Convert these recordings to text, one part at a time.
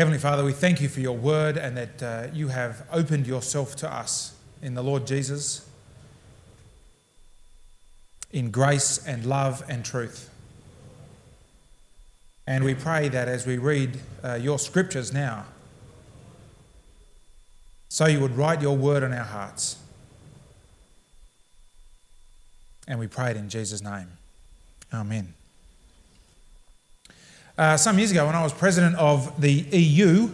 Heavenly Father, we thank you for your word and that uh, you have opened yourself to us in the Lord Jesus in grace and love and truth. And we pray that as we read uh, your scriptures now, so you would write your word on our hearts. And we pray it in Jesus' name. Amen. Uh, some years ago, when I was president of the EU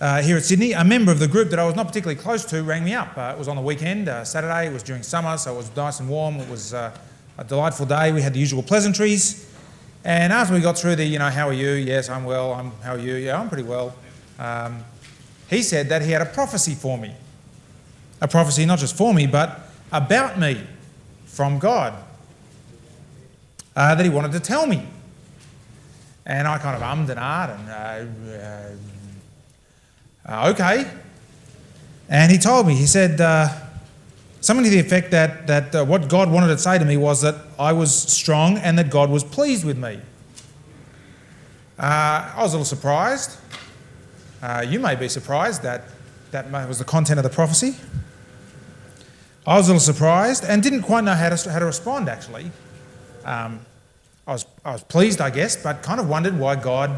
uh, here at Sydney, a member of the group that I was not particularly close to rang me up. Uh, it was on the weekend, uh, Saturday, it was during summer, so it was nice and warm. It was uh, a delightful day. We had the usual pleasantries. And after we got through the, you know, how are you? Yes, I'm well. I'm, how are you? Yeah, I'm pretty well. Um, he said that he had a prophecy for me. A prophecy not just for me, but about me from God uh, that he wanted to tell me. And I kind of ummed and ahed and, uh, uh, okay. And he told me, he said, uh, something to the effect that, that uh, what God wanted to say to me was that I was strong and that God was pleased with me. Uh, I was a little surprised. Uh, you may be surprised that that was the content of the prophecy. I was a little surprised and didn't quite know how to, how to respond, actually. Um, I was, I was pleased, I guess, but kind of wondered why God,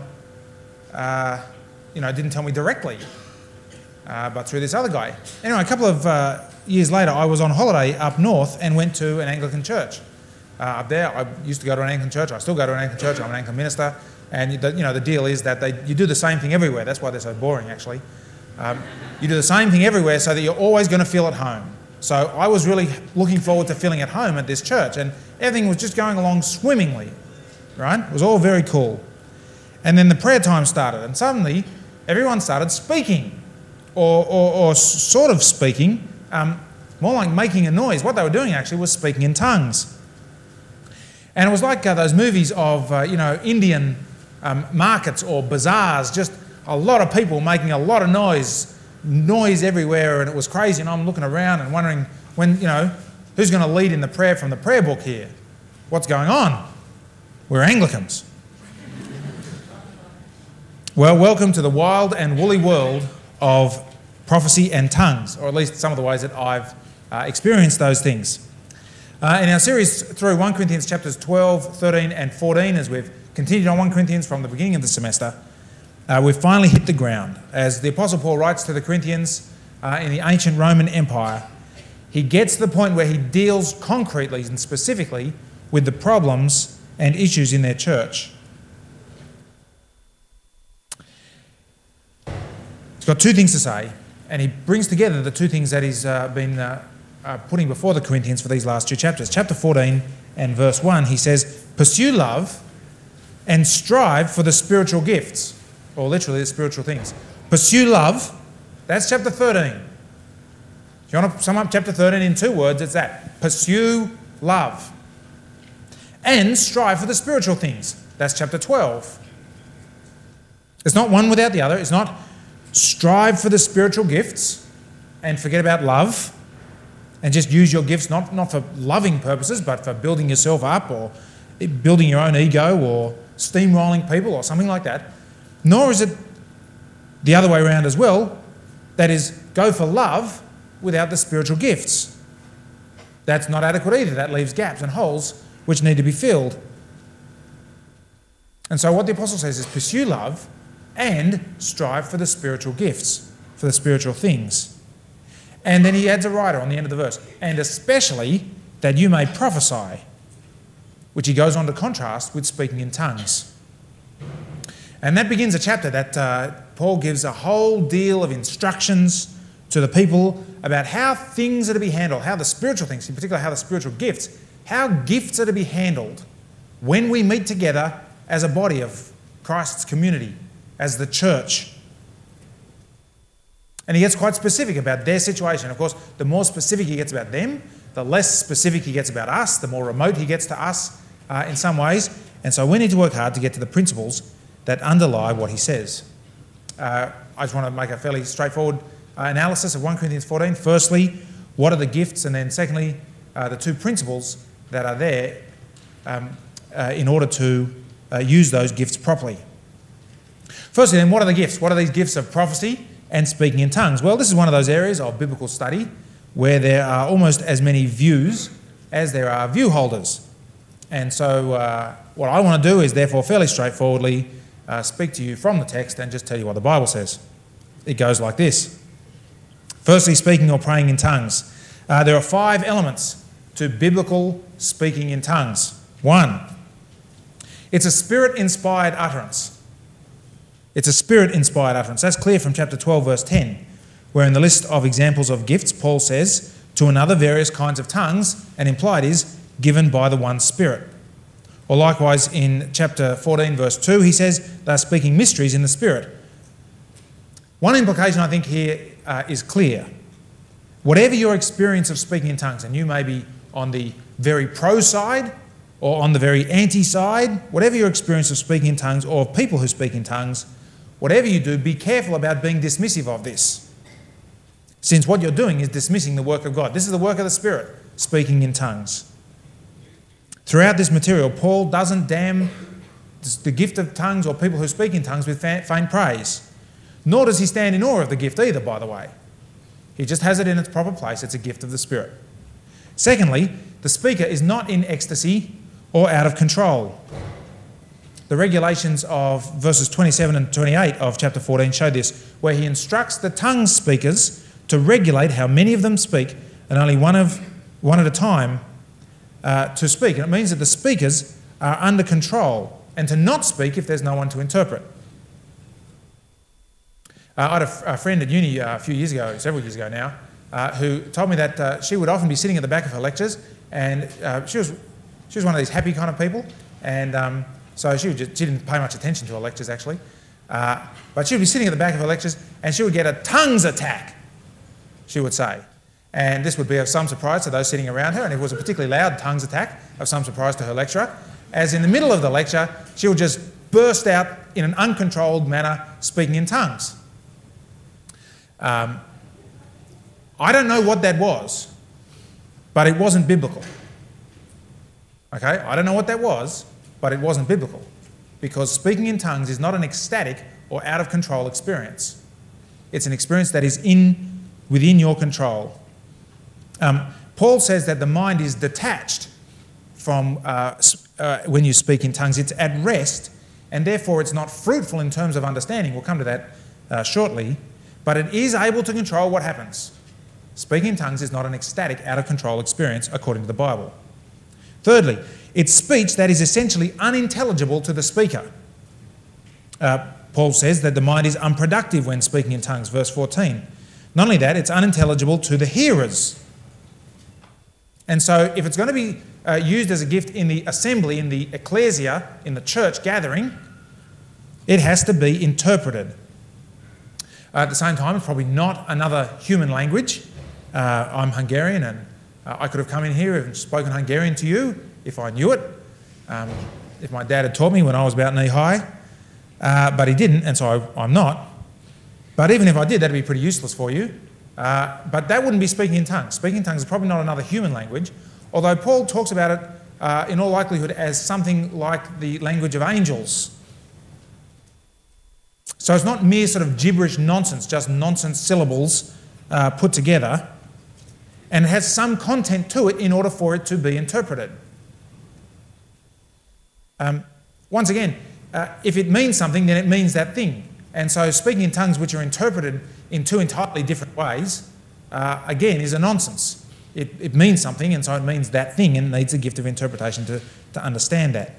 uh, you know, didn't tell me directly, uh, but through this other guy. Anyway, a couple of uh, years later, I was on holiday up north and went to an Anglican church. Uh, up there, I used to go to an Anglican church. I still go to an Anglican church. I'm an Anglican minister, and the, you know the deal is that they, you do the same thing everywhere. That's why they're so boring, actually. Um, you do the same thing everywhere, so that you're always going to feel at home. So I was really looking forward to feeling at home at this church, and everything was just going along swimmingly, right? It was all very cool. And then the prayer time started, and suddenly everyone started speaking, or, or, or sort of speaking, um, more like making a noise. What they were doing actually was speaking in tongues. And it was like uh, those movies of, uh, you know, Indian um, markets or bazaars, just a lot of people making a lot of noise noise everywhere and it was crazy. And I'm looking around and wondering when, you know, who's going to lead in the prayer from the prayer book here? What's going on? We're Anglicans. well, welcome to the wild and woolly world of prophecy and tongues, or at least some of the ways that I've uh, experienced those things. Uh, in our series through 1 Corinthians chapters 12, 13, and 14, as we've continued on 1 Corinthians from the beginning of the semester, uh, we've finally hit the ground. As the Apostle Paul writes to the Corinthians uh, in the ancient Roman Empire, he gets to the point where he deals concretely and specifically with the problems and issues in their church. He's got two things to say, and he brings together the two things that he's uh, been uh, uh, putting before the Corinthians for these last two chapters. Chapter 14 and verse 1, he says, Pursue love and strive for the spiritual gifts or literally the spiritual things. Pursue love. That's chapter 13. If you want to sum up chapter 13 in two words, it's that pursue love. And strive for the spiritual things. That's chapter 12. It's not one without the other. It's not strive for the spiritual gifts and forget about love and just use your gifts not, not for loving purposes, but for building yourself up or building your own ego or steamrolling people or something like that nor is it the other way around as well. That is, go for love without the spiritual gifts. That's not adequate either. That leaves gaps and holes which need to be filled. And so, what the apostle says is pursue love and strive for the spiritual gifts, for the spiritual things. And then he adds a writer on the end of the verse, and especially that you may prophesy, which he goes on to contrast with speaking in tongues. And that begins a chapter that uh, Paul gives a whole deal of instructions to the people about how things are to be handled, how the spiritual things, in particular, how the spiritual gifts, how gifts are to be handled when we meet together as a body of Christ's community, as the church. And he gets quite specific about their situation. Of course, the more specific he gets about them, the less specific he gets about us, the more remote he gets to us uh, in some ways. And so we need to work hard to get to the principles that underlie what he says. Uh, I just want to make a fairly straightforward uh, analysis of 1 Corinthians 14. Firstly, what are the gifts? And then, secondly, uh, the two principles that are there um, uh, in order to uh, use those gifts properly. Firstly, then, what are the gifts? What are these gifts of prophecy and speaking in tongues? Well, this is one of those areas of biblical study where there are almost as many views as there are view holders. And so, uh, what I want to do is, therefore, fairly straightforwardly uh, speak to you from the text and just tell you what the Bible says. It goes like this Firstly, speaking or praying in tongues. Uh, there are five elements to biblical speaking in tongues. One, it's a spirit inspired utterance. It's a spirit inspired utterance. That's clear from chapter 12, verse 10, where in the list of examples of gifts, Paul says, to another various kinds of tongues, and implied is given by the one Spirit. Or likewise in chapter 14, verse 2, he says they're speaking mysteries in the Spirit. One implication I think here uh, is clear. Whatever your experience of speaking in tongues, and you may be on the very pro side or on the very anti side, whatever your experience of speaking in tongues or of people who speak in tongues, whatever you do, be careful about being dismissive of this. Since what you're doing is dismissing the work of God. This is the work of the Spirit, speaking in tongues. Throughout this material, Paul doesn't damn the gift of tongues or people who speak in tongues with faint praise. Nor does he stand in awe of the gift either, by the way. He just has it in its proper place. It's a gift of the Spirit. Secondly, the speaker is not in ecstasy or out of control. The regulations of verses 27 and 28 of chapter 14 show this, where he instructs the tongue speakers to regulate how many of them speak and only one, of, one at a time uh, to speak. And it means that the speakers are under control and to not speak if there's no one to interpret. Uh, I had a, a, friend at uni uh, a few years ago, several years ago now, uh, who told me that uh, she would often be sitting at the back of her lectures, and uh, she was she was one of these happy kind of people, and um, so she, just, she didn't pay much attention to her lectures actually, uh, but she would be sitting at the back of her lectures, and she would get a tongues attack. She would say, and this would be of some surprise to those sitting around her, and it was a particularly loud tongues attack of some surprise to her lecturer, as in the middle of the lecture she would just burst out in an uncontrolled manner, speaking in tongues. Um, I don't know what that was, but it wasn't biblical. Okay? I don't know what that was, but it wasn't biblical. Because speaking in tongues is not an ecstatic or out of control experience. It's an experience that is in within your control. Um, Paul says that the mind is detached from uh, uh, when you speak in tongues. It's at rest, and therefore it's not fruitful in terms of understanding. We'll come to that uh, shortly but it is able to control what happens. Speaking in tongues is not an ecstatic, out of control experience according to the Bible. Thirdly, it's speech that is essentially unintelligible to the speaker. Uh, Paul says that the mind is unproductive when speaking in tongues, verse 14. Not only that, it's unintelligible to the hearers. And so, if it's going to be uh, used as a gift in the assembly, in the ecclesia, in the church gathering, it has to be interpreted. Uh, at the same time, it's probably not another human language. Uh, I'm Hungarian and uh, I could have come in here and spoken Hungarian to you if I knew it, um, if my dad had taught me when I was about knee high. Uh, but he didn't, and so I, am not. But even if I did, that'd be pretty useless for you. Uh, but that wouldn't be speaking in tongues. Speaking in tongues is probably not another human language, although Paul talks about it uh, in all likelihood as something like the language of angels. So it's not mere sort of gibberish nonsense, just nonsense syllables uh, put together. And it has some content to it in order for it to be interpreted. Um, once again, uh, if it means something, then it means that thing. And so speaking in tongues which are interpreted in two entirely different ways, uh, again, is a nonsense. It, it means something, and so it means that thing and needs a gift of interpretation to, to understand that.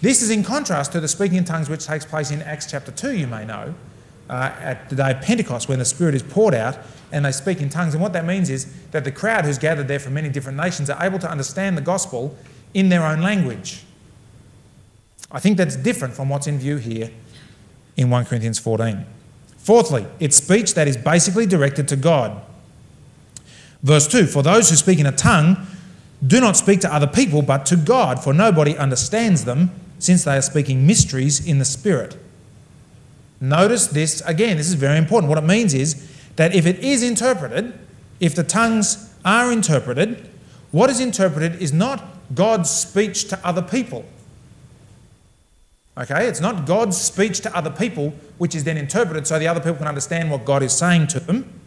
This is in contrast to the speaking in tongues which takes place in Acts chapter 2, you may know, uh, at the day of Pentecost when the Spirit is poured out and they speak in tongues. And what that means is that the crowd who's gathered there from many different nations are able to understand the gospel in their own language. I think that's different from what's in view here in 1 Corinthians 14. Fourthly, it's speech that is basically directed to God. Verse 2 For those who speak in a tongue do not speak to other people, but to God, for nobody understands them since they are speaking mysteries in the Spirit. Notice this again, this is very important. What it means is that if it is interpreted, if the tongues are interpreted, what is interpreted is not God's speech to other people. Okay? It's not God's speech to other people, which is then interpreted so the other people can understand what God is saying to them.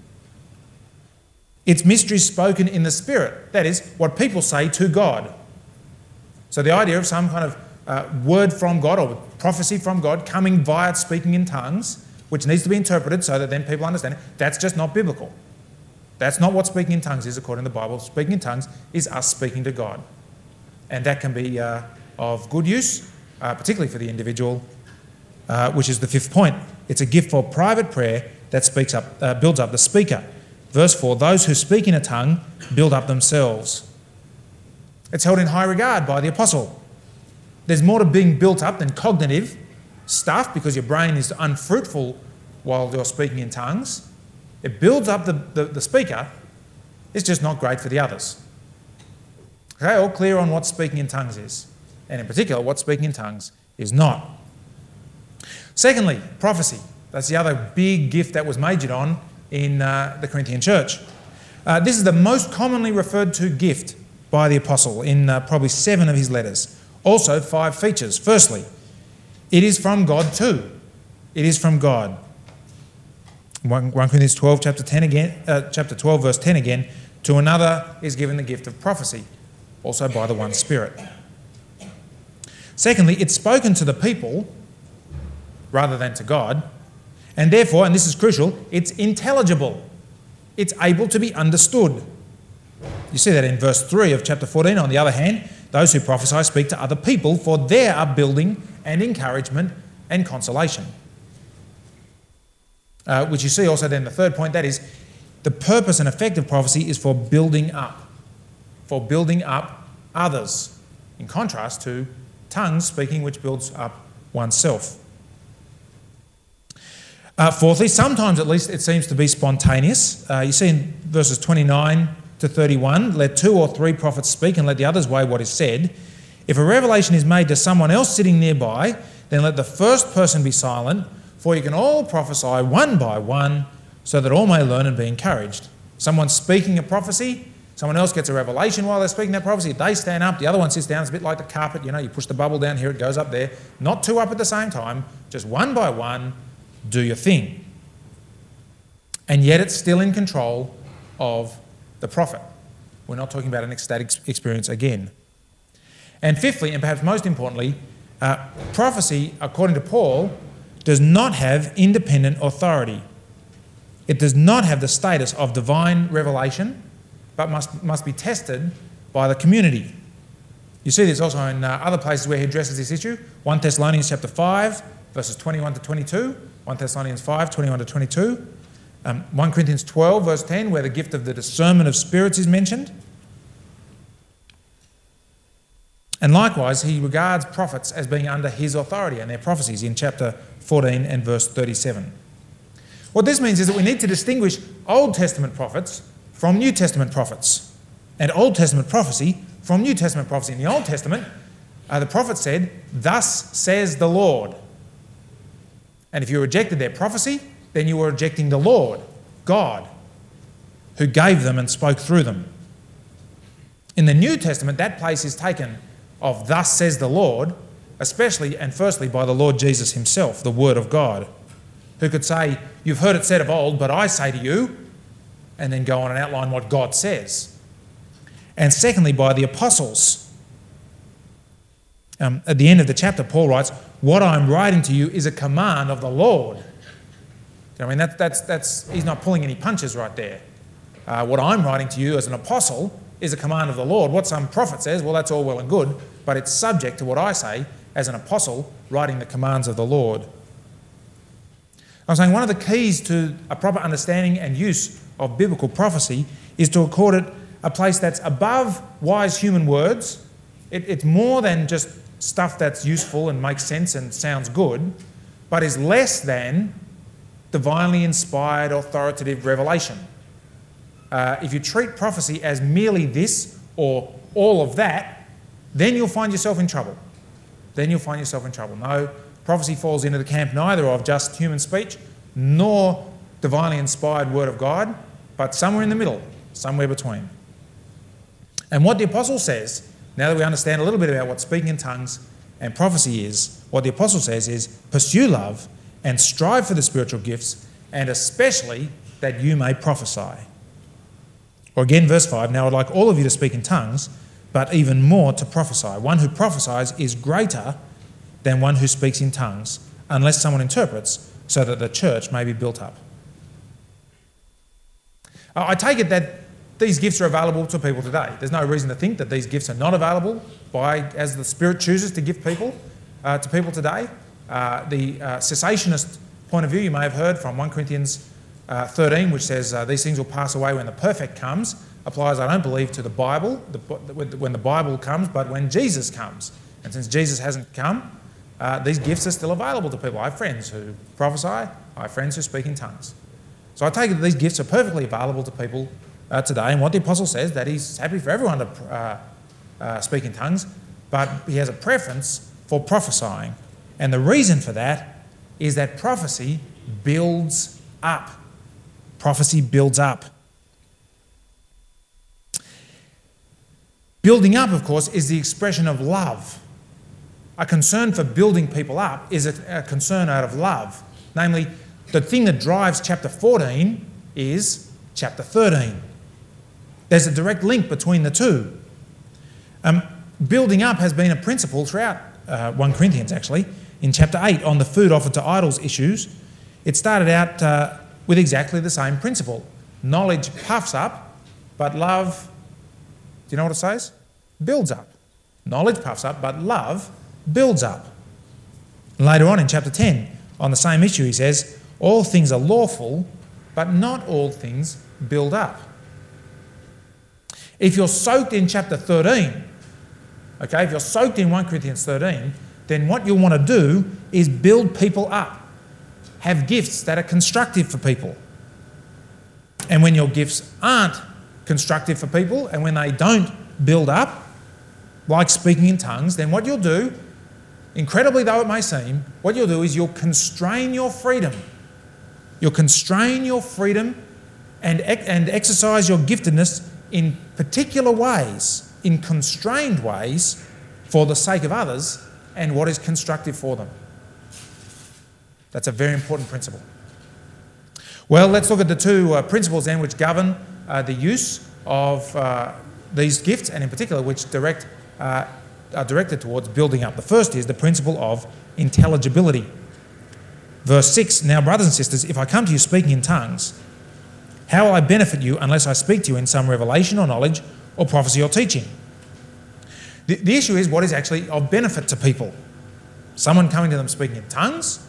It's mysteries spoken in the Spirit. That is, what people say to God. So the idea of some kind of uh, word from God or prophecy from God coming via speaking in tongues, which needs to be interpreted so that then people understand it, that's just not biblical. That's not what speaking in tongues is according to the Bible. Speaking in tongues is us speaking to God. And that can be uh, of good use, uh, particularly for the individual, uh, which is the fifth point. It's a gift for private prayer that speaks up, uh, builds up the speaker. Verse 4 Those who speak in a tongue build up themselves. It's held in high regard by the apostle. There's more to being built up than cognitive stuff because your brain is unfruitful while you're speaking in tongues. It builds up the, the, the speaker, it's just not great for the others. Okay, all clear on what speaking in tongues is, and in particular, what speaking in tongues is not. Secondly, prophecy. That's the other big gift that was majored on in uh, the Corinthian church. Uh, this is the most commonly referred to gift by the apostle in uh, probably seven of his letters. Also, five features. Firstly, it is from God too. It is from God. 1 Corinthians 12, chapter 10 again, uh, chapter 12, verse 10 again. To another is given the gift of prophecy, also by the one Spirit. Secondly, it's spoken to the people rather than to God. And therefore, and this is crucial, it's intelligible. It's able to be understood. You see that in verse 3 of chapter 14. On the other hand, those who prophesy speak to other people for their upbuilding and encouragement and consolation. Uh, which you see also then the third point that is, the purpose and effect of prophecy is for building up, for building up others, in contrast to tongues speaking, which builds up oneself. Uh, fourthly, sometimes at least it seems to be spontaneous. Uh, you see in verses 29 to 31 let two or three prophets speak and let the others weigh what is said. If a revelation is made to someone else sitting nearby, then let the first person be silent, for you can all prophesy one by one, so that all may learn and be encouraged. Someone speaking a prophecy, someone else gets a revelation while they're speaking that prophecy, they stand up, the other one sits down, it's a bit like the carpet, you know, you push the bubble down here, it goes up there. Not two up at the same time, just one by one, do your thing. And yet it's still in control of the prophet. We're not talking about an ecstatic experience again. And fifthly, and perhaps most importantly, uh, prophecy, according to Paul, does not have independent authority. It does not have the status of divine revelation, but must, must be tested by the community. You see this also in uh, other places where he addresses this issue. 1 Thessalonians chapter 5, verses 21 to 22, 1 Thessalonians 5, 21 to 22. Um, 1 Corinthians 12, verse 10, where the gift of the discernment of spirits is mentioned. And likewise, he regards prophets as being under his authority and their prophecies in chapter 14 and verse 37. What this means is that we need to distinguish Old Testament prophets from New Testament prophets, and Old Testament prophecy from New Testament prophecy. In the Old Testament, uh, the prophet said, Thus says the Lord. And if you rejected their prophecy, then you were rejecting the Lord, God, who gave them and spoke through them. In the New Testament, that place is taken of thus says the Lord, especially and firstly by the Lord Jesus himself, the Word of God, who could say, You've heard it said of old, but I say to you, and then go on and outline what God says. And secondly, by the apostles. Um, at the end of the chapter, Paul writes, What I'm writing to you is a command of the Lord. I mean, that, that's, that's, he's not pulling any punches right there. Uh, what I'm writing to you as an apostle is a command of the Lord. What some prophet says, well, that's all well and good, but it's subject to what I say as an apostle writing the commands of the Lord. I'm saying one of the keys to a proper understanding and use of biblical prophecy is to accord it a place that's above wise human words. It, it's more than just stuff that's useful and makes sense and sounds good, but is less than divinely inspired authoritative revelation. Uh, if you treat prophecy as merely this or all of that, then you'll find yourself in trouble. Then you'll find yourself in trouble. No, prophecy falls into the camp neither of just human speech nor divinely inspired word of God, but somewhere in the middle, somewhere between. And what the apostle says, now that we understand a little bit about what speaking in tongues And prophecy is, what the apostle says is, pursue love and strive for the spiritual gifts, and especially that you may prophesy. Or again, verse 5 Now I'd like all of you to speak in tongues, but even more to prophesy. One who prophesies is greater than one who speaks in tongues, unless someone interprets, so that the church may be built up. I take it that these gifts are available to people today. There's no reason to think that these gifts are not available by, as the Spirit chooses to give people uh, to people today. Uh, the uh, cessationist point of view you may have heard from 1 Corinthians uh, 13, which says uh, these things will pass away when the perfect comes, applies, I don't believe, to the Bible, the, when the Bible comes, but when Jesus comes. And since Jesus hasn't come, uh, these gifts are still available to people. I have friends who prophesy, I have friends who speak in tongues. So I take it that these gifts are perfectly available to people uh, today. And what the apostle says, is that he's happy for everyone to uh, uh, speak in tongues, but he has a preference for prophesying. And the reason for that is that prophecy builds up. Prophecy builds up. Building up, of course, is the expression of love. A concern for building people up is a, a concern out of love. Namely, the thing that drives chapter 14 is chapter 13. There's a direct link between the two. Um, building up has been a principle throughout uh, 1 Corinthians, actually. In chapter 8, on the food offered to idols issues, it started out uh, with exactly the same principle. Knowledge puffs up, but love, do you know what it says? Builds up. Knowledge puffs up, but love builds up. Later on in chapter 10, on the same issue, he says, All things are lawful, but not all things build up. If you're soaked in chapter 13, okay, if you're soaked in 1 Corinthians 13, then what you'll want to do is build people up. Have gifts that are constructive for people. And when your gifts aren't constructive for people and when they don't build up, like speaking in tongues, then what you'll do, incredibly though it may seem, what you'll do is you'll constrain your freedom. You'll constrain your freedom and, and exercise your giftedness in particular ways, in constrained ways, for the sake of others and what is constructive for them. That's a very important principle. Well, let's look at the two uh, principles then which govern uh, the use of uh, these gifts and, in particular, which direct, uh, are directed towards building up. The first is the principle of intelligibility. Verse 6 Now, brothers and sisters, if I come to you speaking in tongues, how will I benefit you unless I speak to you in some revelation or knowledge or prophecy or teaching? The, the issue is what is actually of benefit to people. Someone coming to them speaking in tongues,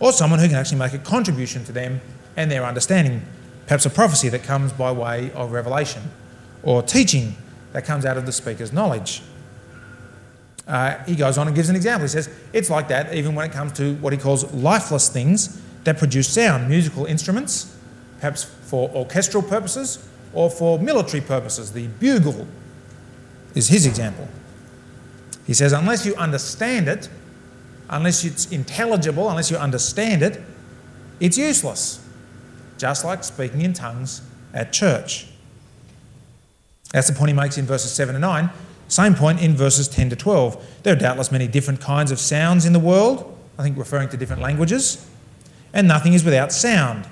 or someone who can actually make a contribution to them and their understanding. Perhaps a prophecy that comes by way of revelation, or teaching that comes out of the speaker's knowledge. Uh, he goes on and gives an example. He says, It's like that even when it comes to what he calls lifeless things that produce sound, musical instruments, perhaps for orchestral purposes or for military purposes. The bugle is his example. He says, unless you understand it, unless it's intelligible, unless you understand it, it's useless. Just like speaking in tongues at church. That's the point he makes in verses 7 and 9. Same point in verses 10 to 12. There are doubtless many different kinds of sounds in the world, I think referring to different languages, and nothing is without sound.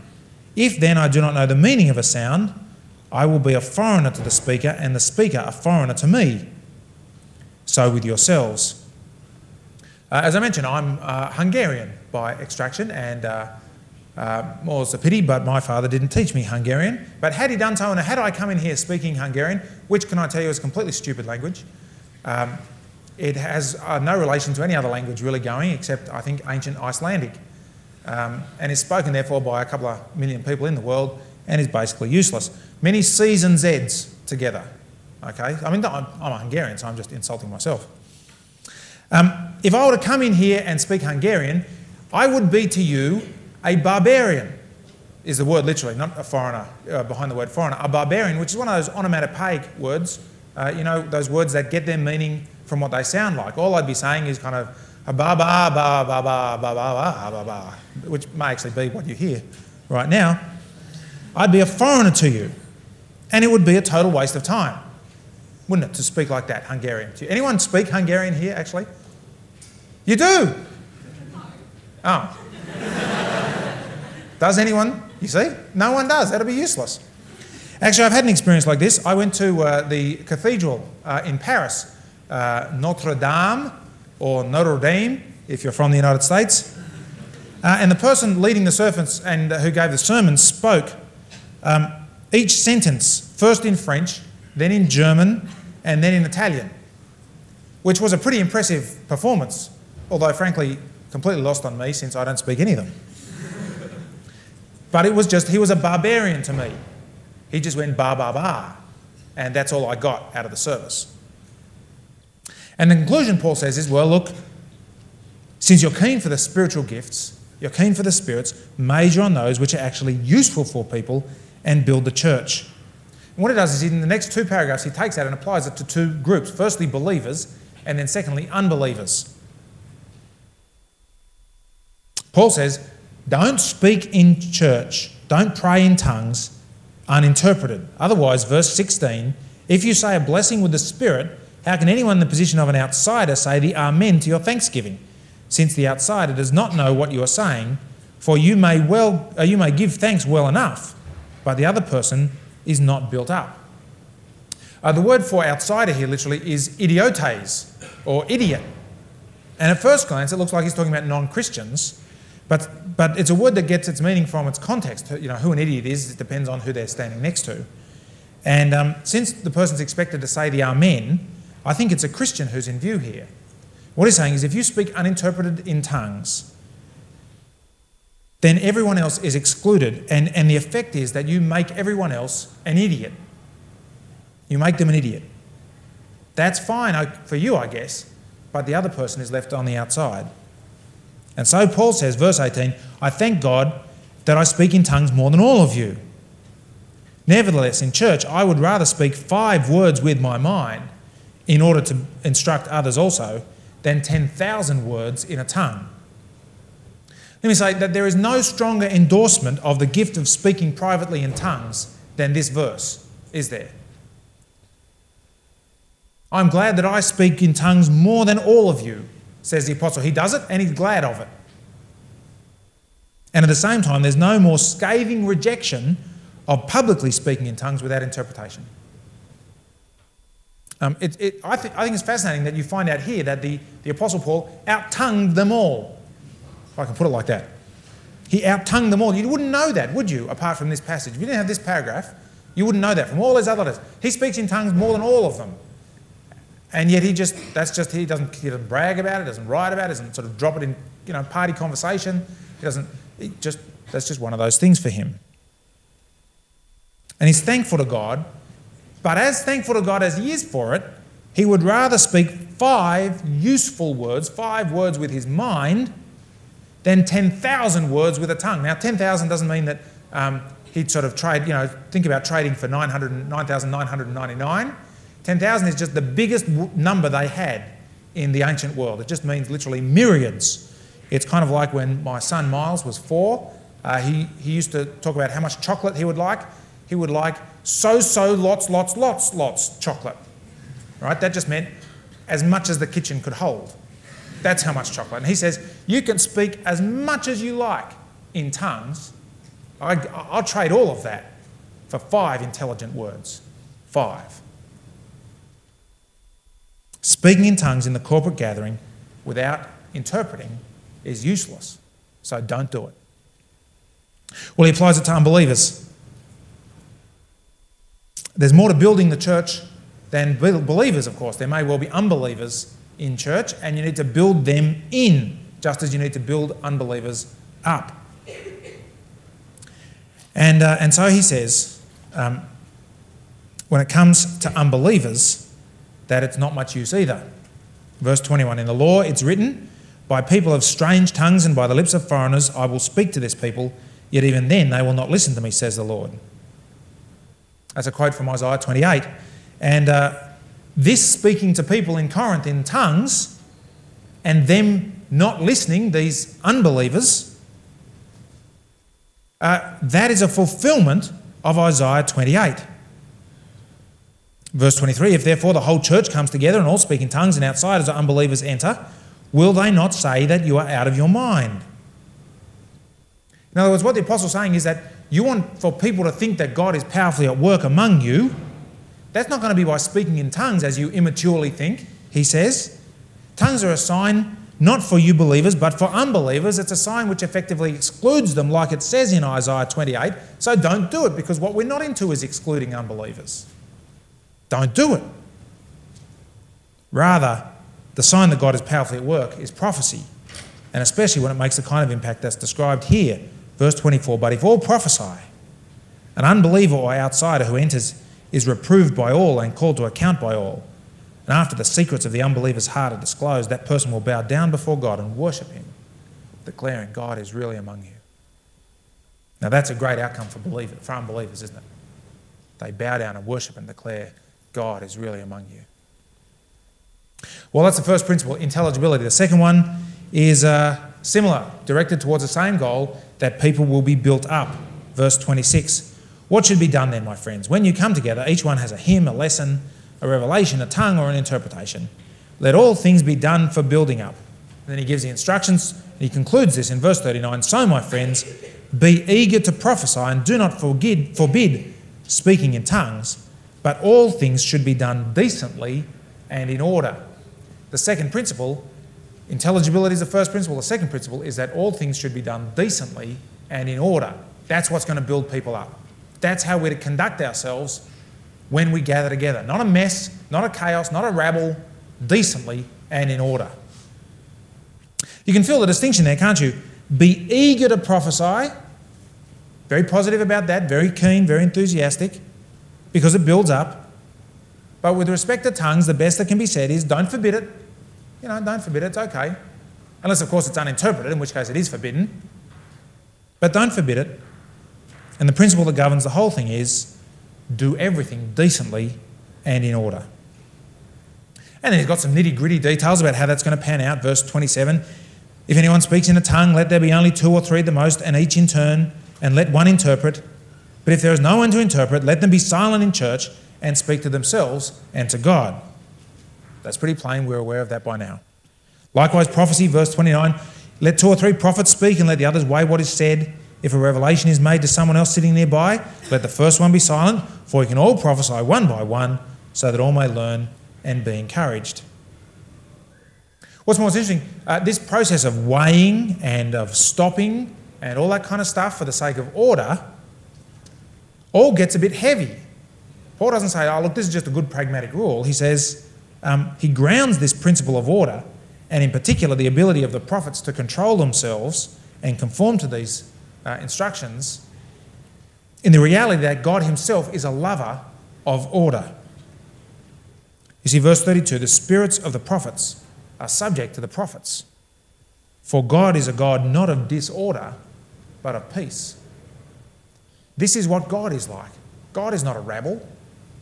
If then I do not know the meaning of a sound, I will be a foreigner to the speaker, and the speaker a foreigner to me. So with yourselves. Uh, as I mentioned, I'm uh, Hungarian by extraction, and uh, uh, more as a pity, but my father didn't teach me Hungarian. But had he done so, and had I come in here speaking Hungarian, which can I tell you is a completely stupid language, um, it has uh, no relation to any other language really going, except I think ancient Icelandic um, and is spoken therefore by a couple of million people in the world and is basically useless. Many C's and Z's together. Okay, I mean, I'm, I'm a Hungarian, so I'm just insulting myself. Um, if I were to come in here and speak Hungarian, I would be to you a barbarian, is the word literally, not a foreigner, uh, behind the word foreigner, a barbarian, which is one of those onomatopoeic words, uh, you know, those words that get their meaning from what they sound like. All I'd be saying is kind of a ba ba ba ba ba ba ba ba ba ba, which may actually be what you hear right now, I'd be a foreigner to you. And it would be a total waste of time, wouldn't it, to speak like that Hungarian to you? Anyone speak Hungarian here, actually? You do? Oh. Does anyone? You see? No one does. That'll be useless. Actually, I've had an experience like this. I went to uh, the cathedral uh, in Paris, uh, Notre Dame, or Notre Dame, if you're from the United States. Uh, and the person leading the service and who gave the sermon spoke um, each sentence, first in French, then in German, and then in Italian, which was a pretty impressive performance, although frankly, completely lost on me since I don't speak any of them. But it was just, he was a barbarian to me. He just went ba ba ba, and that's all I got out of the service. And the conclusion Paul says is well, look, since you're keen for the spiritual gifts, you're keen for the spirits, major on those which are actually useful for people and build the church. And what he does is in the next two paragraphs, he takes that and applies it to two groups firstly, believers, and then secondly, unbelievers. Paul says, Don't speak in church, don't pray in tongues uninterpreted. Otherwise, verse 16, if you say a blessing with the Spirit, how can anyone in the position of an outsider say the Amen to your thanksgiving? Since the outsider does not know what you are saying, for you may well uh, you may give thanks well enough, but the other person is not built up. Uh, the word for outsider here literally is idiotes or idiot. And at first glance, it looks like he's talking about non Christians, but, but it's a word that gets its meaning from its context. You know, who an idiot is, it depends on who they're standing next to. And um, since the person's expected to say the Amen, I think it's a Christian who's in view here. What he's saying is if you speak uninterpreted in tongues, then everyone else is excluded, and, and the effect is that you make everyone else an idiot. You make them an idiot. That's fine for you, I guess, but the other person is left on the outside. And so Paul says, verse 18, I thank God that I speak in tongues more than all of you. Nevertheless, in church, I would rather speak five words with my mind in order to instruct others also than 10,000 words in a tongue. Let me say that there is no stronger endorsement of the gift of speaking privately in tongues than this verse, is there? I'm glad that I speak in tongues more than all of you, says the apostle. He does it and he's glad of it. And at the same time, there's no more scathing rejection of publicly speaking in tongues without interpretation. Um, it, it, I, th- I, think it's fascinating that you find out here that the, the Apostle Paul out-tongued them all, if I can put it like that. He out-tongued them all. You wouldn't know that, would you, apart from this passage? If you didn't have this paragraph, you wouldn't know that from all his other letters. He speaks in tongues more than all of them. And yet he just, that's just, he doesn't, he doesn't brag about it, doesn't write about it, doesn't sort of drop it in, you know, party conversation. He doesn't, he just, that's just one of those things for him. And he's thankful to God but as thankful to God as he is for it, he would rather speak five useful words, five words with his mind, than 10,000 words with a tongue. Now, 10,000 doesn't mean that um, he'd sort of trade, you know, think about trading for 9,999. 10,000 is just the biggest number they had in the ancient world. It just means literally myriads. It's kind of like when my son Miles was four, uh, he, he used to talk about how much chocolate he would like. He would like so, so, lots, lots, lots, lots chocolate. Right? That just meant as much as the kitchen could hold. That's how much chocolate. And he says, You can speak as much as you like in tongues. I, I'll trade all of that for five intelligent words. Five. Speaking in tongues in the corporate gathering without interpreting is useless. So don't do it. Well, he applies it to unbelievers. There's more to building the church than believers, of course. There may well be unbelievers in church, and you need to build them in, just as you need to build unbelievers up. And, uh, and so he says, um, when it comes to unbelievers, that it's not much use either. Verse 21 In the law it's written, By people of strange tongues and by the lips of foreigners I will speak to this people, yet even then they will not listen to me, says the Lord. That's a quote from Isaiah 28. And uh, this speaking to people in Corinth in tongues and them not listening, these unbelievers, uh, that is a fulfillment of Isaiah 28. Verse 23 If therefore the whole church comes together and all speak in tongues and outsiders or unbelievers enter, will they not say that you are out of your mind? In other words, what the apostle's saying is that you want for people to think that God is powerfully at work among you. That's not going to be by speaking in tongues as you immaturely think, he says. Tongues are a sign not for you believers, but for unbelievers. It's a sign which effectively excludes them, like it says in Isaiah 28. So don't do it because what we're not into is excluding unbelievers. Don't do it. Rather, the sign that God is powerfully at work is prophecy, and especially when it makes the kind of impact that's described here. Verse 24 But if all prophesy, an unbeliever or outsider who enters is reproved by all and called to account by all. And after the secrets of the unbeliever's heart are disclosed, that person will bow down before God and worship him, declaring, God is really among you. Now, that's a great outcome for, believers, for unbelievers, isn't it? They bow down and worship and declare, God is really among you. Well, that's the first principle, intelligibility. The second one is uh, similar, directed towards the same goal that people will be built up. Verse 26. What should be done then, my friends? When you come together, each one has a hymn, a lesson, a revelation, a tongue, or an interpretation. Let all things be done for building up. And then he gives the instructions, and he concludes this in verse 39 So, my friends, be eager to prophesy, and do not forbid, forbid speaking in tongues, but all things should be done decently and in order. The second principle, intelligibility is the first principle. The second principle is that all things should be done decently and in order. That's what's going to build people up. That's how we're to conduct ourselves when we gather together. Not a mess, not a chaos, not a rabble, decently and in order. You can feel the distinction there, can't you? Be eager to prophesy. Very positive about that, very keen, very enthusiastic, because it builds up. But with respect to tongues, the best that can be said is don't forbid it. You know, don't forbid it, it's okay. Unless, of course, it's uninterpreted, in which case it is forbidden. But don't forbid it. And the principle that governs the whole thing is do everything decently and in order. And then he's got some nitty gritty details about how that's going to pan out. Verse 27 If anyone speaks in a tongue, let there be only two or three at the most, and each in turn, and let one interpret. But if there is no one to interpret, let them be silent in church and speak to themselves and to God. That's pretty plain. We're aware of that by now. Likewise, prophecy, verse 29 let two or three prophets speak and let the others weigh what is said. If a revelation is made to someone else sitting nearby, let the first one be silent, for we can all prophesy one by one, so that all may learn and be encouraged. What's more interesting, uh, this process of weighing and of stopping and all that kind of stuff for the sake of order all gets a bit heavy. Paul doesn't say, oh, look, this is just a good pragmatic rule. He says, um, he grounds this principle of order, and in particular, the ability of the prophets to control themselves and conform to these uh, instructions in the reality that God Himself is a lover of order. You see, verse 32 the spirits of the prophets are subject to the prophets. For God is a God not of disorder, but of peace. This is what God is like. God is not a rabble,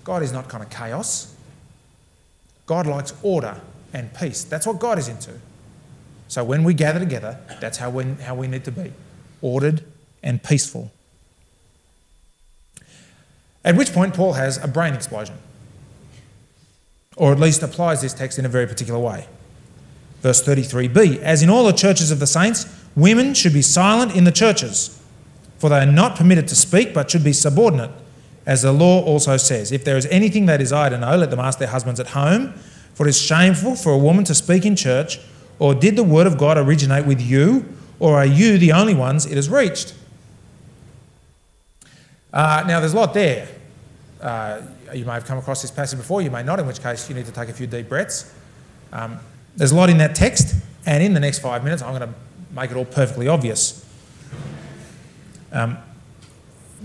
God is not kind of chaos. God likes order and peace. That's what God is into. So when we gather together, that's how we, how we need to be ordered and peaceful. At which point, Paul has a brain explosion, or at least applies this text in a very particular way. Verse 33b As in all the churches of the saints, women should be silent in the churches, for they are not permitted to speak, but should be subordinate, as the law also says. If there is anything they desire to know, let them ask their husbands at home, for it is shameful for a woman to speak in church. Or did the word of God originate with you, or are you the only ones it has reached? Uh, now, there's a lot there. Uh, you may have come across this passage before, you may not, in which case you need to take a few deep breaths. Um, there's a lot in that text, and in the next five minutes, I'm going to make it all perfectly obvious. Um,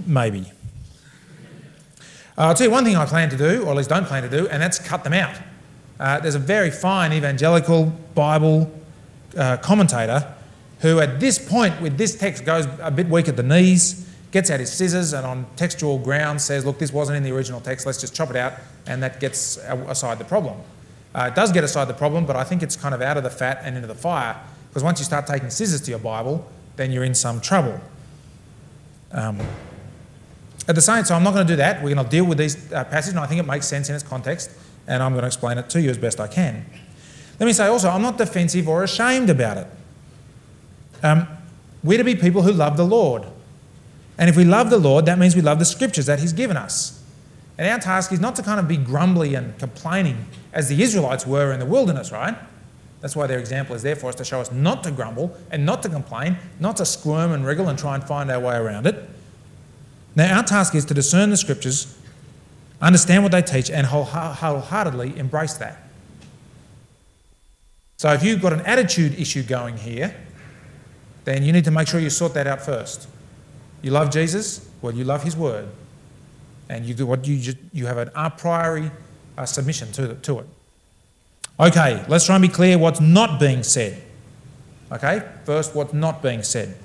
maybe. Uh, I'll tell you one thing I plan to do, or at least don't plan to do, and that's cut them out. Uh, there's a very fine evangelical Bible uh, commentator who, at this point with this text, goes a bit weak at the knees gets out his scissors and on textual grounds says, look, this wasn't in the original text, let's just chop it out, and that gets aside the problem. Uh, it does get aside the problem, but I think it's kind of out of the fat and into the fire, because once you start taking scissors to your Bible, then you're in some trouble. Um, at the same time, I'm not going to do that. We're going to deal with these uh, passages, and I think it makes sense in its context, and I'm going to explain it to you as best I can. Let me say also, I'm not defensive or ashamed about it. Um, we're to be people who love the Lord. And if we love the Lord, that means we love the scriptures that He's given us. And our task is not to kind of be grumbly and complaining as the Israelites were in the wilderness, right? That's why their example is there for us to show us not to grumble and not to complain, not to squirm and wriggle and try and find our way around it. Now, our task is to discern the scriptures, understand what they teach, and wholeheartedly embrace that. So, if you've got an attitude issue going here, then you need to make sure you sort that out first. You love Jesus, well, you love his word. And you do what you you have an a priori uh, submission to, to it. Okay, let's try and be clear what's not being said. Okay, first, what's not being said.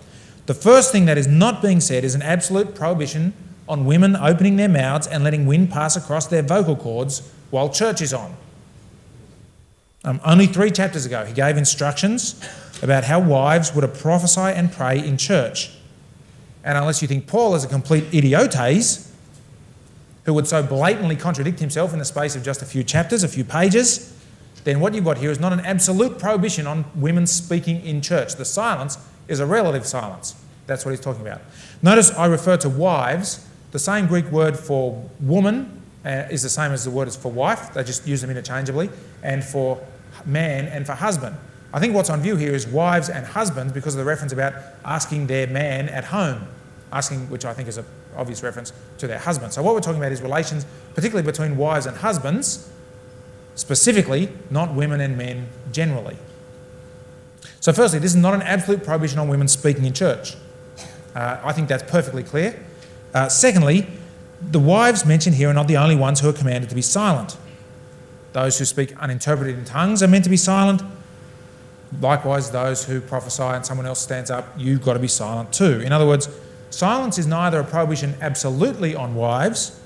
The first thing that is not being said is an absolute prohibition on women opening their mouths and letting wind pass across their vocal cords while church is on. Um, only three chapters ago, he gave instructions about how wives were to prophesy and pray in church. And unless you think Paul is a complete idiotes who would so blatantly contradict himself in the space of just a few chapters, a few pages, then what you've got here is not an absolute prohibition on women speaking in church. The silence is a relative silence. That's what he's talking about. Notice I refer to wives. The same Greek word for woman uh, is the same as the word is for wife. They just use them interchangeably. And for man and for husband. I think what's on view here is wives and husbands because of the reference about asking their man at home, asking, which I think is an obvious reference to their husband. So, what we're talking about is relations, particularly between wives and husbands, specifically, not women and men generally. So, firstly, this is not an absolute prohibition on women speaking in church. Uh, I think that's perfectly clear. Uh, secondly, the wives mentioned here are not the only ones who are commanded to be silent. Those who speak uninterpreted in tongues are meant to be silent. Likewise, those who prophesy and someone else stands up, you've got to be silent too. In other words, silence is neither a prohibition absolutely on wives,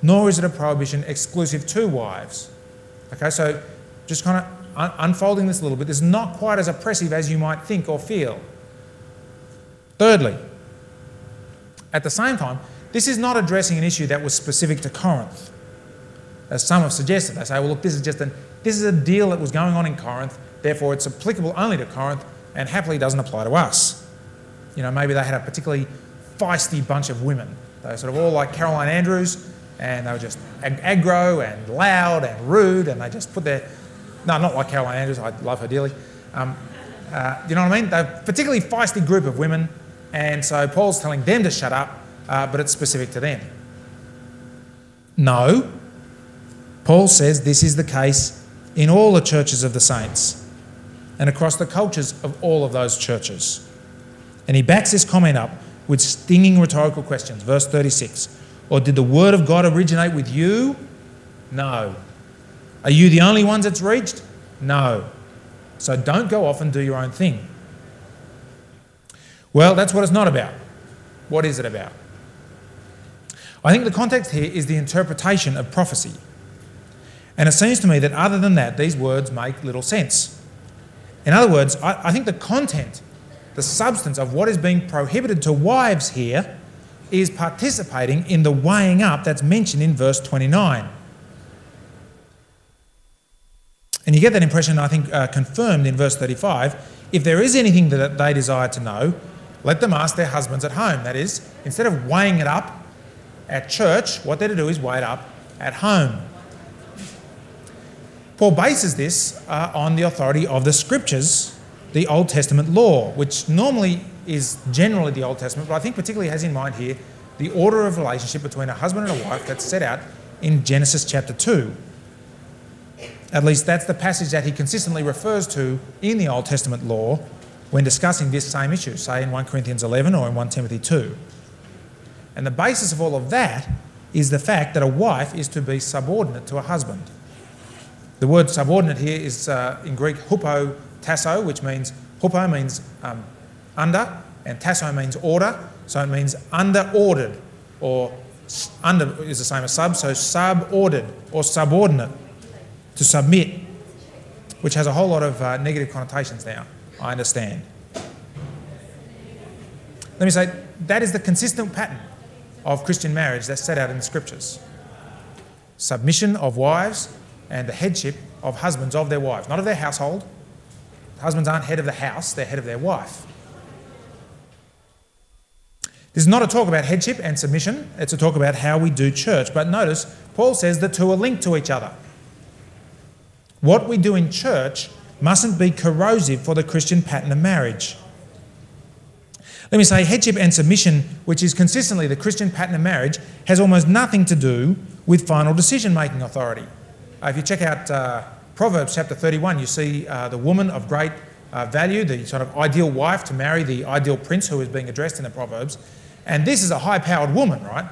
nor is it a prohibition exclusive to wives. Okay, so just kind of un- unfolding this a little bit, is not quite as oppressive as you might think or feel. Thirdly, at the same time, this is not addressing an issue that was specific to Corinth. As some have suggested, they say, well, look, this is just an, this is a deal that was going on in Corinth Therefore, it's applicable only to Corinth and happily doesn't apply to us. You know, maybe they had a particularly feisty bunch of women. They were sort of all like Caroline Andrews, and they were just ag- aggro and loud and rude, and they just put their. No, not like Caroline Andrews, I love her dearly. Um, uh, you know what I mean? They're a particularly feisty group of women, and so Paul's telling them to shut up, uh, but it's specific to them. No, Paul says this is the case in all the churches of the saints and across the cultures of all of those churches. And he backs this comment up with stinging rhetorical questions. Verse 36 Or did the word of God originate with you? No. Are you the only ones it's reached? No. So don't go off and do your own thing. Well, that's what it's not about. What is it about? I think the context here is the interpretation of prophecy. And it seems to me that other than that, these words make little sense. In other words, I, I think the content, the substance of what is being prohibited to wives here is participating in the weighing up that's mentioned in verse 29. And you get that impression, I think, uh, confirmed in verse 35. If there is anything that they desire to know, let them ask their husbands at home. That is, instead of weighing it up at church, what they're to do is weigh it up at home. Paul bases this uh, on the authority of the scriptures, the Old Testament law, which normally is generally the Old Testament, but I think particularly has in mind here the order of relationship between a husband and a wife that's set out in Genesis chapter 2. At least that's the passage that he consistently refers to in the Old Testament law when discussing this same issue, say in 1 Corinthians 11 or in 1 Timothy 2. And the basis of all of that is the fact that a wife is to be subordinate to a husband. The word subordinate here is uh, in Greek hupo tasso, which means hupo means um, under, and tasso means order. So it means under ordered, or under is the same as sub, so sub-ordered or subordinate, to submit, which has a whole lot of uh, negative connotations now, I understand. Let me say, that is the consistent pattern of Christian marriage that's set out in the scriptures. Submission of wives and the headship of husbands of their wives, not of their household. Husbands aren't head of the house, they're head of their wife. This is not a talk about headship and submission, it's a talk about how we do church. But notice, Paul says the two are linked to each other. What we do in church mustn't be corrosive for the Christian pattern of marriage. Let me say, headship and submission, which is consistently the Christian pattern of marriage, has almost nothing to do with final decision making authority. Uh, if you check out uh, Proverbs chapter 31, you see uh, the woman of great uh, value, the sort of ideal wife to marry the ideal prince who is being addressed in the Proverbs. And this is a high powered woman, right?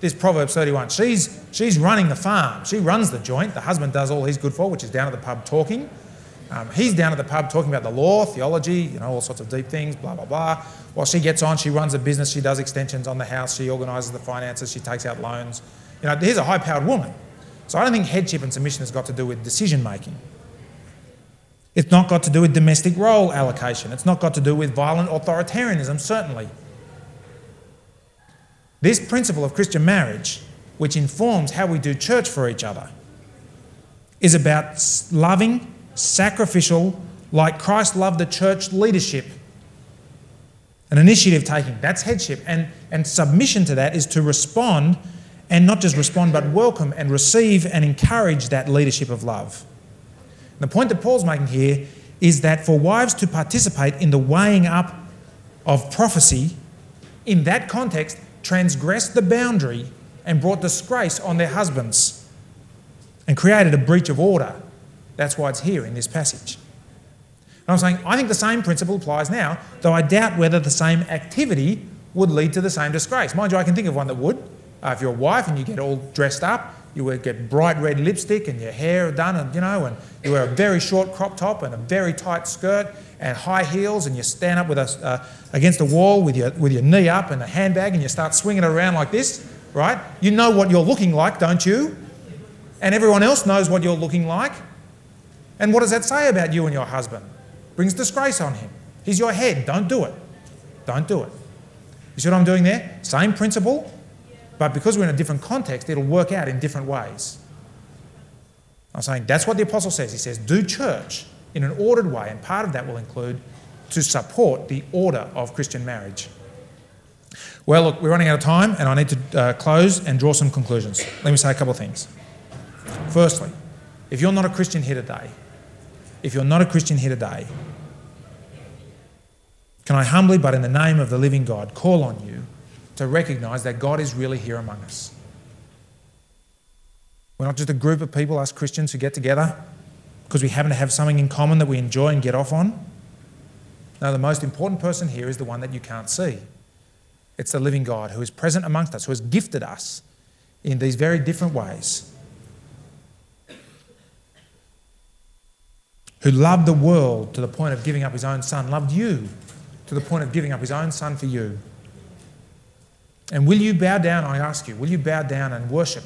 This Proverbs 31. She's, she's running the farm. She runs the joint. The husband does all he's good for, which is down at the pub talking. Um, he's down at the pub talking about the law, theology, you know, all sorts of deep things, blah, blah, blah. While she gets on, she runs a business, she does extensions on the house, she organises the finances, she takes out loans. You know, here's a high powered woman. So I don't think headship and submission has got to do with decision making. It's not got to do with domestic role allocation. It's not got to do with violent authoritarianism, certainly. This principle of Christian marriage, which informs how we do church for each other, is about loving, sacrificial, like Christ loved the church leadership. An initiative taking, that's headship. And, and submission to that is to respond, and not just respond, but welcome and receive and encourage that leadership of love. And the point that Paul's making here is that for wives to participate in the weighing up of prophecy, in that context, transgressed the boundary and brought disgrace on their husbands and created a breach of order. That's why it's here in this passage. And I'm saying, I think the same principle applies now, though I doubt whether the same activity would lead to the same disgrace. Mind you, I can think of one that would. Uh, if you're a wife and you get all dressed up, you get bright red lipstick and your hair done, and you know, and you wear a very short crop top and a very tight skirt and high heels, and you stand up with a, uh, against a wall with your, with your knee up and a handbag, and you start swinging around like this, right? You know what you're looking like, don't you? And everyone else knows what you're looking like. And what does that say about you and your husband? Brings disgrace on him. He's your head. Don't do it. Don't do it. You see what I'm doing there? Same principle, but because we're in a different context, it'll work out in different ways. I'm saying that's what the apostle says. He says, do church in an ordered way, and part of that will include to support the order of Christian marriage. Well, look, we're running out of time, and I need to uh, close and draw some conclusions. Let me say a couple of things. Firstly, if you're not a Christian here today, if you're not a Christian here today, can I humbly, but in the name of the living God, call on you to recognize that God is really here among us? We're not just a group of people, us Christians, who get together because we happen to have something in common that we enjoy and get off on. No, the most important person here is the one that you can't see. It's the living God who is present amongst us, who has gifted us in these very different ways. Who loved the world to the point of giving up his own son, loved you to the point of giving up his own son for you. And will you bow down, I ask you, will you bow down and worship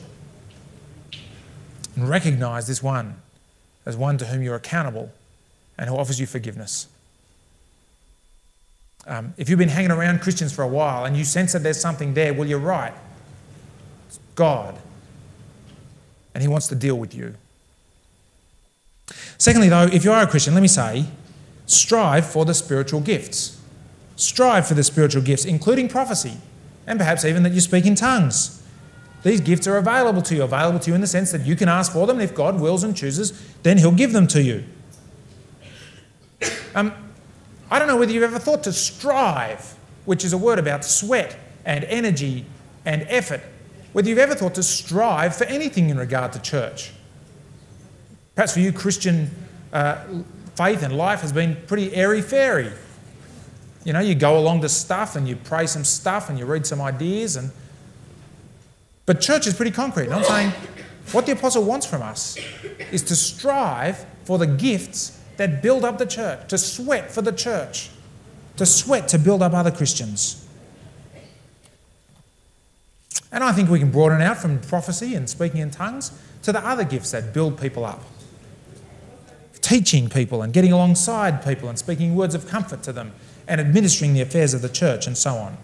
and recognize this one as one to whom you're accountable and who offers you forgiveness. Um, if you've been hanging around Christians for a while and you sense that there's something there, well, you're right. It's God. And He wants to deal with you. Secondly, though, if you are a Christian, let me say, strive for the spiritual gifts. Strive for the spiritual gifts, including prophecy, and perhaps even that you speak in tongues. These gifts are available to you, available to you in the sense that you can ask for them, and if God wills and chooses, then He'll give them to you. Um, I don't know whether you've ever thought to strive, which is a word about sweat and energy and effort, whether you've ever thought to strive for anything in regard to church. Perhaps for you, Christian uh, faith and life has been pretty airy fairy. You know, you go along to stuff and you pray some stuff and you read some ideas and but church is pretty concrete. And I'm saying what the apostle wants from us is to strive for the gifts that build up the church, to sweat for the church, to sweat to build up other Christians. And I think we can broaden out from prophecy and speaking in tongues to the other gifts that build people up. Teaching people and getting alongside people and speaking words of comfort to them and administering the affairs of the church and so on.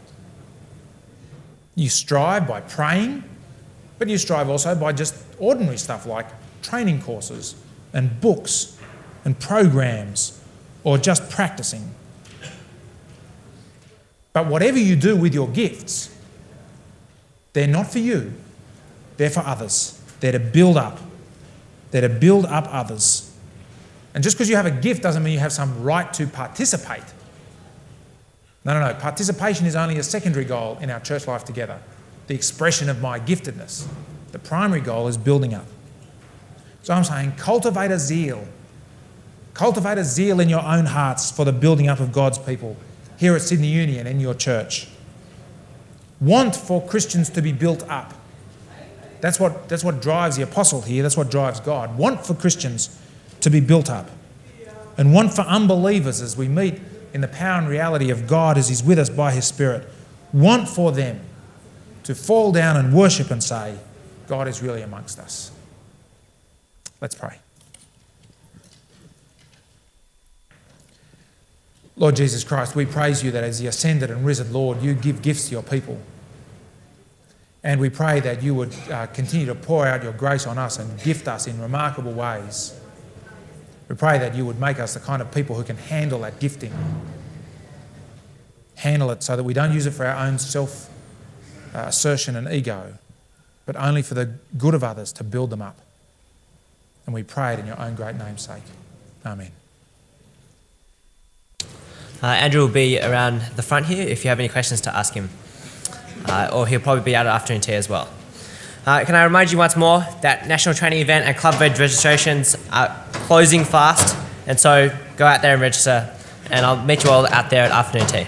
You strive by praying, but you strive also by just ordinary stuff like training courses and books and programs or just practicing. But whatever you do with your gifts, they're not for you, they're for others. They're to build up. They're to build up others. And just because you have a gift doesn't mean you have some right to participate. No, no, no. Participation is only a secondary goal in our church life together, the expression of my giftedness. The primary goal is building up. So I'm saying cultivate a zeal. Cultivate a zeal in your own hearts for the building up of God's people here at Sydney Union in your church. Want for Christians to be built up. That's what, that's what drives the apostle here. That's what drives God. Want for Christians to be built up. And want for unbelievers as we meet in the power and reality of God as He's with us by His Spirit. Want for them to fall down and worship and say, God is really amongst us. Let's pray. Lord Jesus Christ, we praise you that as the ascended and risen Lord, you give gifts to your people. And we pray that you would uh, continue to pour out your grace on us and gift us in remarkable ways. We pray that you would make us the kind of people who can handle that gifting. Handle it so that we don't use it for our own self uh, assertion and ego, but only for the good of others to build them up. And we pray it in your own great name's sake. Amen. Uh, Andrew will be around the front here if you have any questions to ask him. Uh, or he'll probably be out afternoon tea as well. Uh, can I remind you once more that National Training Event and Club Veg registrations are closing fast, and so go out there and register, and I'll meet you all out there at afternoon tea.